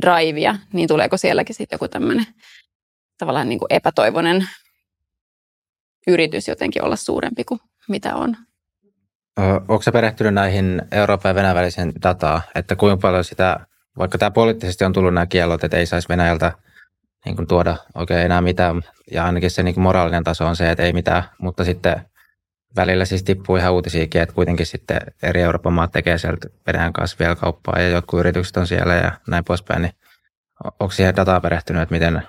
drivea, niin tuleeko sielläkin sitten joku tämmöinen tavallaan niin kuin epätoivoinen yritys jotenkin olla suurempi kuin mitä on. Onko se perehtynyt näihin Euroopan ja Venäjän välisen dataa, että kuinka paljon sitä, vaikka tämä poliittisesti on tullut nämä kiellot, että ei saisi Venäjältä niin kuin tuoda oikein enää mitään, ja ainakin se niin kuin moraalinen taso on se, että ei mitään, mutta sitten välillä siis tippuu ihan uutisiakin, että kuitenkin sitten eri Euroopan maat tekee sieltä Venäjän kanssa vielä kauppaa, ja jotkut yritykset on siellä ja näin poispäin, niin onko siihen dataa perehtynyt, että miten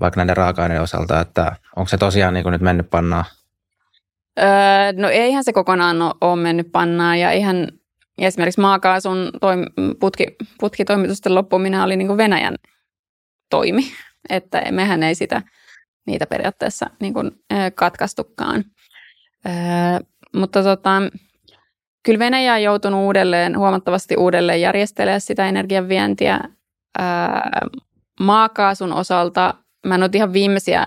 vaikka näiden raaka-aineiden osalta, että onko se tosiaan niin kuin nyt mennyt pannaan? Öö, no eihän se kokonaan ole mennyt pannaan ja ihan esimerkiksi maakaasun toim- putki, putkitoimitusten loppuminen oli niin kuin Venäjän toimi, että mehän ei sitä niitä periaatteessa niin kuin, katkaistukaan. Öö, mutta tota, kyllä Venäjä on joutunut uudelleen, huomattavasti uudelleen järjestelemään sitä energianvientiä. Öö, maakaasun osalta mä en ole ihan viimeisiä,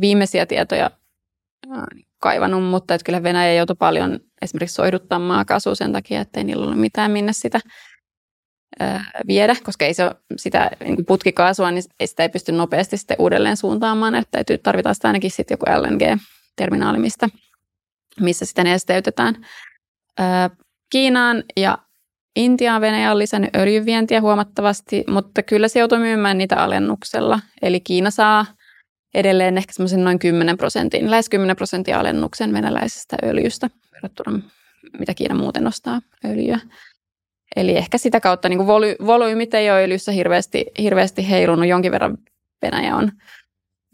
viimeisiä tietoja kaivannut, mutta että kyllä Venäjä joutui paljon esimerkiksi soiduttaa maakaasua sen takia, että ei niillä ollut mitään minne sitä viedä, koska ei se ole sitä niin kuin putkikaasua, niin sitä ei pysty nopeasti sitten uudelleen suuntaamaan, että täytyy, tarvitaan sitä ainakin sitten joku LNG-terminaali, mistä, missä sitä nesteytetään. Kiinaan ja Intiaan Venäjä on lisännyt öljyvientiä huomattavasti, mutta kyllä se joutuu myymään niitä alennuksella. Eli Kiina saa edelleen ehkä semmoisen noin 10 prosentin, lähes 10 prosentin alennuksen venäläisestä öljystä verrattuna mitä Kiina muuten ostaa öljyä. Eli ehkä sitä kautta niin voly, volyymit ei ole öljyssä hirveästi, hirveästi heilunut. Jonkin verran Venäjä on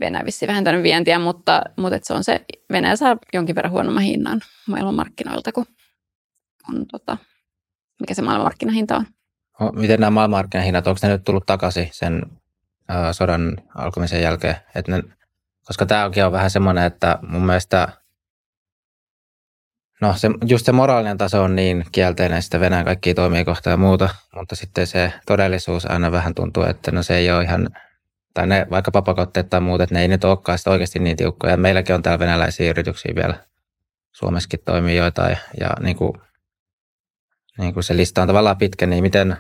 Venäjä vissi vähentänyt vientiä, mutta, mutta se on se, Venäjä saa jonkin verran huonomman hinnan maailmanmarkkinoilta kuin, kuin tota, mikä se maailmanmarkkinahinta on. Miten nämä maailmanmarkkinahinnat, onko ne nyt tullut takaisin sen sodan alkamisen jälkeen? Et ne, koska tämä onkin on vähän semmoinen, että mun mielestä No se, just se moraalinen taso on niin kielteinen sitä Venäjän kaikkia toimia kohta ja muuta, mutta sitten se todellisuus aina vähän tuntuu, että no se ei ole ihan, tai ne vaikka papakotteet tai muut, että ne ei nyt olekaan sitä oikeasti niin tiukkoja. Meilläkin on täällä venäläisiä yrityksiä vielä, Suomessakin toimii joitain ja niin kuin niin kuin se lista on tavallaan pitkä, niin miten,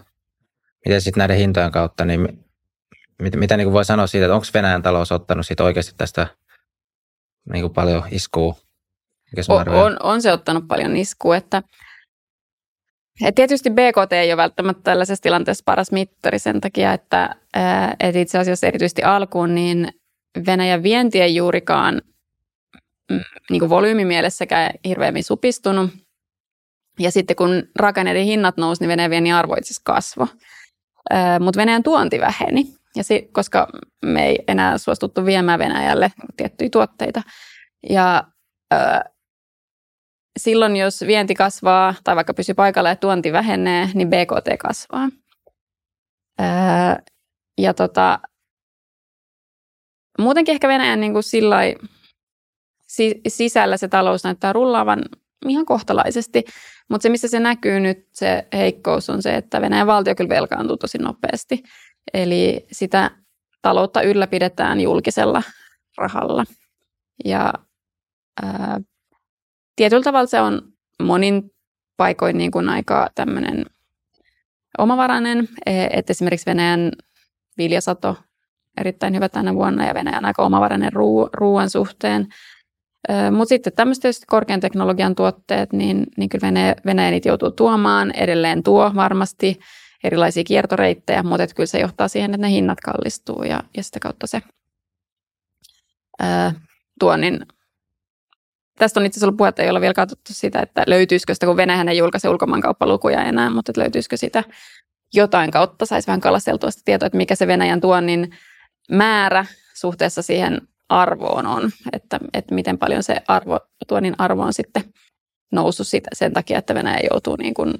miten sitten näiden hintojen kautta, niin mit, mitä niin kuin voi sanoa siitä, että onko Venäjän talous ottanut siitä oikeasti tästä niin kuin paljon iskua? On, on, on se ottanut paljon iskua, että et tietysti BKT ei ole välttämättä tällaisessa tilanteessa paras mittari sen takia, että et itse asiassa erityisesti alkuun niin Venäjän vienti ei juurikaan mm, niin volyymimielessäkään hirveämmin supistunut. Ja sitten kun raaka-aineiden hinnat nousi, niin Venäjän viennin arvo itse kasvoi. Mutta Venäjän tuonti väheni, ja si- koska me ei enää suostuttu viemään Venäjälle tiettyjä tuotteita. Ja ö, silloin, jos vienti kasvaa tai vaikka pysyy paikalla ja tuonti vähenee, niin BKT kasvaa. Ö, ja tota, muutenkin ehkä Venäjän niin kuin sillai, sisällä se talous näyttää rullaavan ihan kohtalaisesti. Mutta se, missä se näkyy nyt, se heikkous on se, että Venäjän valtio kyllä velkaantuu tosi nopeasti. Eli sitä taloutta ylläpidetään julkisella rahalla. Ja ää, tietyllä tavalla se on monin paikoin niin kuin aika tämmöinen omavarainen, e, että esimerkiksi Venäjän viljasato erittäin hyvä tänä vuonna ja Venäjän aika omavarainen ruu, ruoan suhteen. Mutta sitten tämmöiset korkean teknologian tuotteet, niin, niin kyllä Venäjä, Venäjä niitä joutuu tuomaan, edelleen tuo varmasti erilaisia kiertoreittejä, mutta kyllä se johtaa siihen, että ne hinnat kallistuu ja, ja sitä kautta se ää, tuonnin Tästä on itse asiassa ollut puhetta, ei ole vielä katsottu sitä, että löytyisikö sitä, kun Venäjä ei julkaise ulkomaankauppalukuja enää, mutta että löytyisikö sitä jotain kautta, saisi vähän kalasteltua sitä tietoa, että mikä se Venäjän tuonnin määrä suhteessa siihen arvoon on, että, että miten paljon se arvo, tuonin arvo on sitten noussut sitä, sen takia, että Venäjä joutuu niin kuin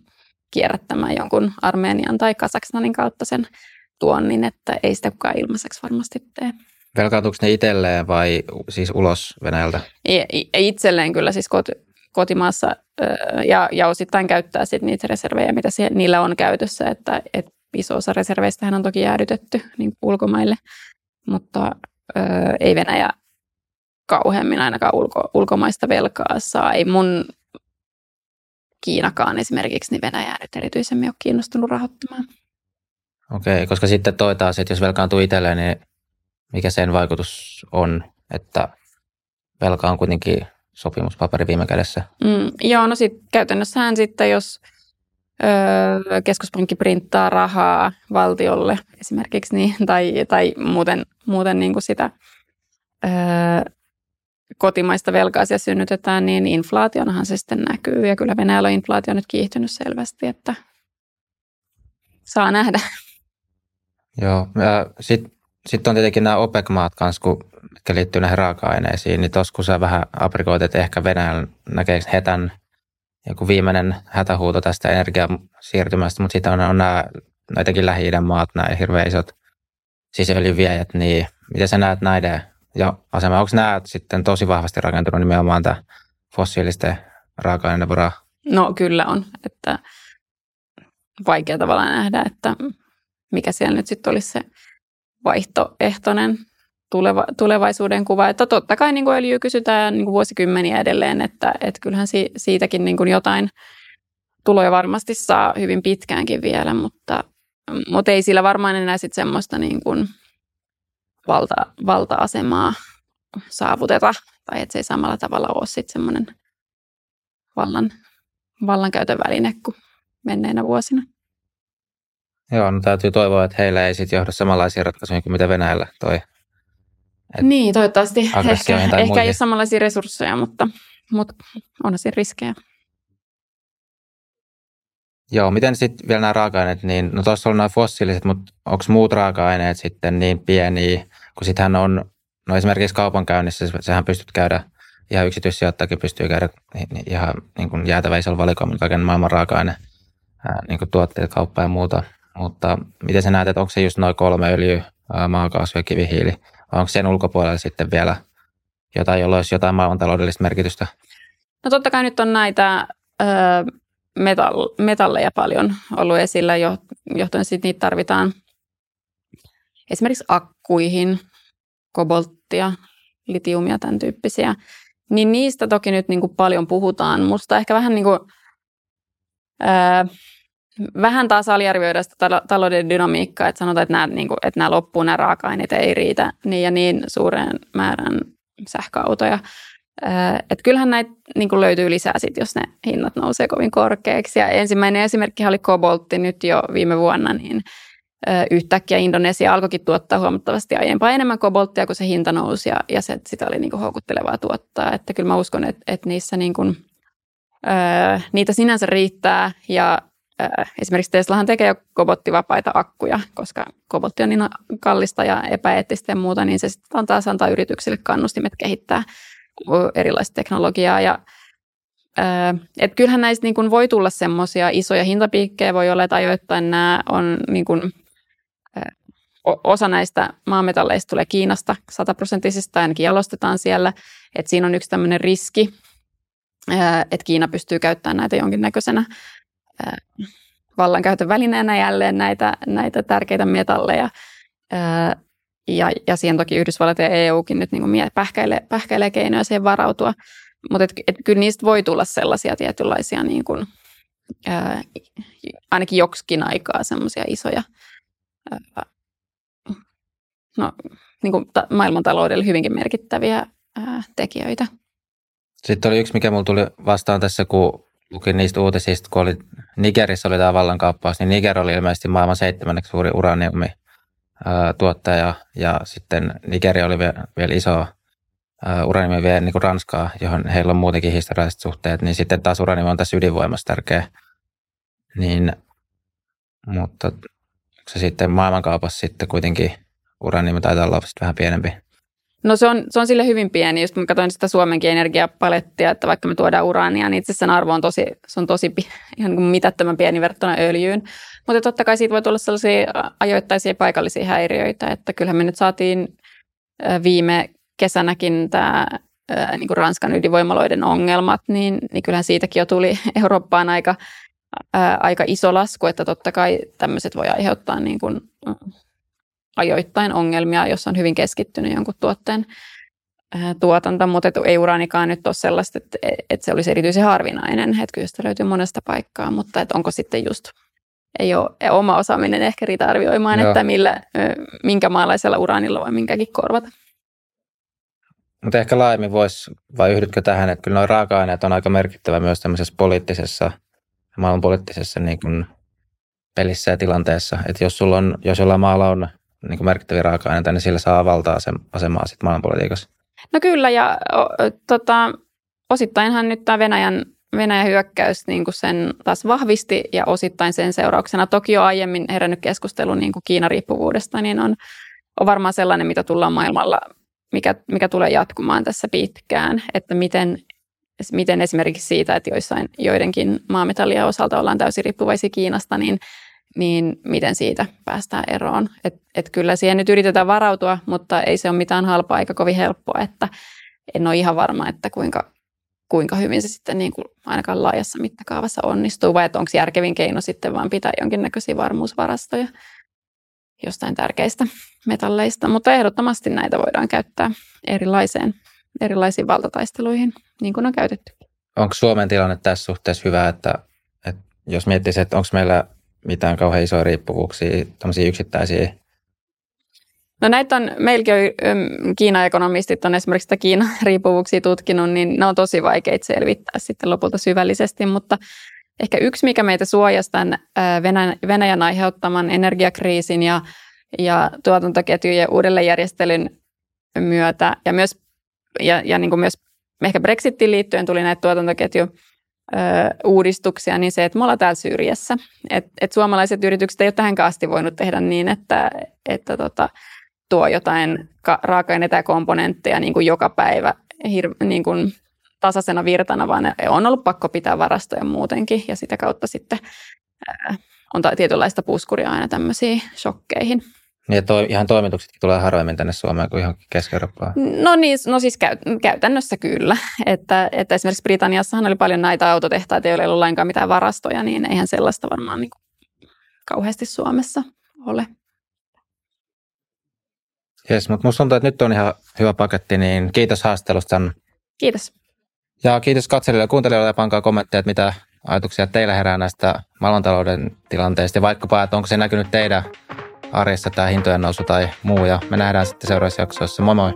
kierrättämään jonkun Armenian tai Kasakstanin kautta sen tuonnin, että ei sitä kukaan ilmaiseksi varmasti tee. Velkaantuuko ne itselleen vai siis ulos Venäjältä? Itselleen kyllä siis koti, kotimaassa ja, ja osittain käyttää sit niitä reservejä, mitä siellä, niillä on käytössä, että, että iso osa reserveistä on toki jäädytetty niin ulkomaille, mutta ö, ei Venäjä kauheammin ainakaan ulko, ulkomaista velkaa saa. Ei mun Kiinakaan esimerkiksi, niin Venäjä nyt erityisemmin ole kiinnostunut rahoittamaan. Okei, koska sitten toi taas, että jos velkaantuu itselleen, niin mikä sen vaikutus on, että velka on kuitenkin sopimuspaperi viime kädessä? Mm, joo, no sitten käytännössähän sitten, jos öö, keskuspankki printtaa rahaa valtiolle esimerkiksi, niin, tai, tai muuten, muuten niin kuin sitä öö, kotimaista velkaa synnytetään, niin inflaationahan se sitten näkyy. Ja kyllä Venäjällä on inflaatio nyt kiihtynyt selvästi, että saa nähdä. Joo, sitten sit on tietenkin nämä OPEC-maat kanssa, kun, mitkä liittyy näihin raaka-aineisiin, niin tuossa kun sä vähän aprikoit, että ehkä Venäjällä näkeekö hetän joku viimeinen hätähuuto tästä energiasiirtymästä, mutta sitten on, on nämä jotenkin lähi maat, nämä hirveän isot siis öljyviejät, niin miten sä näet näiden ja asema. Onko nämä sitten tosi vahvasti rakentunut nimenomaan tämä fossiilisten raaka-aineiden varaa? No kyllä on, että vaikea tavallaan nähdä, että mikä siellä nyt sitten olisi se vaihtoehtoinen tuleva, tulevaisuuden kuva. Että totta kai niin öljyä kysytään niin kuin vuosikymmeniä edelleen, että, että kyllähän si, siitäkin niin kuin jotain tuloja varmasti saa hyvin pitkäänkin vielä, mutta, mutta ei sillä varmaan enää sitten semmoista niin kuin valta, valta-asemaa saavuteta, tai että se ei samalla tavalla ole sitten semmoinen vallan, vallankäytön väline kuin menneinä vuosina. Joo, no täytyy toivoa, että heillä ei sitten johda samanlaisia ratkaisuja kuin mitä Venäjällä toi. Et niin, toivottavasti. Ehkä, ehkä ei ole samanlaisia resursseja, mutta, mutta on siinä riskejä. Joo, miten sitten vielä nämä raaka-aineet, niin no tuossa on nämä fossiiliset, mutta onko muut raaka-aineet sitten niin pieniä, kun sittenhän on, no esimerkiksi kaupankäynnissä, sehän pystyt käydä, ihan yksityissijoittajakin pystyy käydä ihan niin kuin jäätävä isolla valikoimalla kaiken maailman raaka-aine, niin kuin tuotteet, kauppa ja muuta. Mutta miten sä näet, että onko se just noin kolme öljy, maakaasu ja kivihiili, vai onko sen ulkopuolella sitten vielä jotain, jolla olisi jotain maailmantaloudellista merkitystä? No totta kai nyt on näitä metall, metalleja paljon ollut esillä, johtuen siitä niitä tarvitaan esimerkiksi akkuihin, kobolttia, litiumia, tämän tyyppisiä. Niin niistä toki nyt niin kuin paljon puhutaan. Musta ehkä vähän niin kuin, ää, vähän taas aliarvioida sitä talouden dynamiikkaa, että sanotaan, että nämä, niin kuin, että nämä loppuu, nämä raaka-aineet ei riitä niin ja niin suureen määrän sähköautoja. Että kyllähän näitä niin kuin löytyy lisää sit, jos ne hinnat nousee kovin korkeaksi. Ja ensimmäinen esimerkki oli koboltti nyt jo viime vuonna, niin yhtäkkiä Indonesia alkoikin tuottaa huomattavasti aiempaa enemmän kobolttia, kun se hinta nousi ja, ja se, sitä oli niin kuin houkuttelevaa tuottaa. Että kyllä mä uskon, että, että niissä niin kuin, ää, niitä sinänsä riittää ja ää, esimerkiksi Teslahan tekee jo kobolttivapaita akkuja, koska koboltti on niin kallista ja epäeettistä ja muuta, niin se sitten taas antaa yrityksille kannustimet kehittää erilaista teknologiaa ja et kyllähän näistä niin kun voi tulla semmoisia isoja hintapiikkejä, voi olla, että ajoittain nämä on niin kun, osa näistä maametalleista tulee Kiinasta sataprosenttisista, ainakin jalostetaan siellä, että siinä on yksi tämmöinen riski, että Kiina pystyy käyttämään näitä jonkinnäköisenä vallankäytön välineenä jälleen näitä, näitä tärkeitä metalleja. Ja, ja siihen toki Yhdysvallat ja EUkin nyt niin kuin pähkäilee, pähkäilee keinoja siihen varautua. Mutta et, et kyllä niistä voi tulla sellaisia tietynlaisia, niin kuin, ää, ainakin joksikin aikaa semmoisia isoja ää, no, niin kuin ta- maailmantaloudelle hyvinkin merkittäviä ää, tekijöitä. Sitten oli yksi, mikä mulla tuli vastaan tässä, kun lukin niistä uutisista, kun oli Nigerissä oli tämä vallankaappaus, niin Niger oli ilmeisesti maailman seitsemänneksi suuri uraniumi tuottaja ja sitten Nigeria oli vielä iso uraniumi vielä niin kuin Ranskaa, johon heillä on muutenkin historialliset suhteet, niin sitten taas uraniumi on tässä ydinvoimassa tärkeä. Niin, mutta se sitten maailmankaupassa sitten kuitenkin uraniumi taitaa olla vähän pienempi? No se on, se on sille hyvin pieni, jos mä katsoin sitä Suomenkin energiapalettia, että vaikka me tuodaan uraania, niin itse sen arvo on tosi, se on tosi [LAUGHS] ihan niin mitättömän pieni verrattuna öljyyn. Mutta totta kai siitä voi tulla sellaisia ajoittaisia paikallisia häiriöitä, että kyllähän me nyt saatiin viime kesänäkin tämä niin kuin Ranskan ydinvoimaloiden ongelmat, niin, niin kyllähän siitäkin jo tuli [LAUGHS] Eurooppaan aika, ää, aika iso lasku, että totta kai tämmöiset voi aiheuttaa niin kuin, ajoittain ongelmia, jos on hyvin keskittynyt jonkun tuotteen tuotanto, mutta ei uraanikaan nyt ole sellaista, että, että se olisi erityisen harvinainen. Että kyllä sitä löytyy monesta paikkaa, mutta että onko sitten just, ei ole oma osaaminen ehkä riitä arvioimaan, Joo. että millä, minkä maalaisella uraanilla voi minkäkin korvata. Mutta ehkä laajemmin voisi, vai yhdytkö tähän, että kyllä nuo raaka-aineet on aika merkittävä myös tämmöisessä poliittisessa, maailmanpoliittisessa niin kuin pelissä ja tilanteessa. Että jos, sulla on, jos jollain maalla on niin kuin merkittäviä raaka-aineita, niin sillä saa valtaa asemaa sitten maailmanpolitiikassa. No kyllä, ja o, tota, osittainhan nyt tämä Venäjän, Venäjän hyökkäys niin kuin sen taas vahvisti, ja osittain sen seurauksena toki jo aiemmin herännyt keskustelu niin kuin Kiina-riippuvuudesta, niin on, on varmaan sellainen, mitä tullaan maailmalla, mikä, mikä tulee jatkumaan tässä pitkään, että miten, miten esimerkiksi siitä, että joissain joidenkin maametallia osalta ollaan täysin riippuvaisia Kiinasta, niin – niin miten siitä päästään eroon. Et, et kyllä siihen nyt yritetään varautua, mutta ei se ole mitään halpaa eikä kovin helppoa, että en ole ihan varma, että kuinka, kuinka hyvin se sitten niin kuin ainakaan laajassa mittakaavassa onnistuu, vai että onko järkevin keino sitten vaan pitää jonkinnäköisiä varmuusvarastoja jostain tärkeistä metalleista, mutta ehdottomasti näitä voidaan käyttää erilaiseen, erilaisiin valtataisteluihin, niin kuin on käytetty. Onko Suomen tilanne tässä suhteessa hyvä, että, että jos miettii, että onko meillä mitään kauhean isoja riippuvuuksia, tämmöisiä yksittäisiä? No näitä on, meilläkin on Kiina-ekonomistit on esimerkiksi sitä Kiinan [LAUGHS] riippuvuuksia tutkinut, niin ne on tosi vaikeita selvittää sitten lopulta syvällisesti, mutta ehkä yksi, mikä meitä suojasi tämän Venäjän, aiheuttaman energiakriisin ja, ja tuotantoketjujen uudelleenjärjestelyn myötä ja myös, ja, ja niin kuin myös ehkä Brexitin liittyen tuli näitä uudistuksia, niin se, että me ollaan täällä syrjässä. Et, et suomalaiset yritykset ei ole tähän asti voinut tehdä niin, että, että tota, tuo jotain ka- raaka-aineita ja komponentteja niin kuin joka päivä hir- niin kuin tasaisena virtana, vaan on ollut pakko pitää varastoja muutenkin ja sitä kautta sitten on tietynlaista puskuria aina tämmöisiin shokkeihin. Ja toi, ihan toimituksetkin tulee harvemmin tänne Suomeen kuin ihan Keski-Eurooppaan. No niin, no siis käy, käytännössä kyllä. Että, että esimerkiksi Britanniassahan oli paljon näitä autotehtaita, joilla ei ollut lainkaan mitään varastoja, niin eihän sellaista varmaan niin kuin kauheasti Suomessa ole. Jes, mutta musta tuntuu, että nyt on ihan hyvä paketti, niin kiitos haastattelusta. Kiitos. Ja kiitos katselijoille ja kuuntelijoille ja pankaa kommentteja, että mitä ajatuksia teillä herää näistä maailmantalouden tilanteista ja vaikkapa, että onko se näkynyt teidän arjessa tämä hintojen nousu tai muu. Ja me nähdään sitten seuraavassa jaksossa. Moi moi!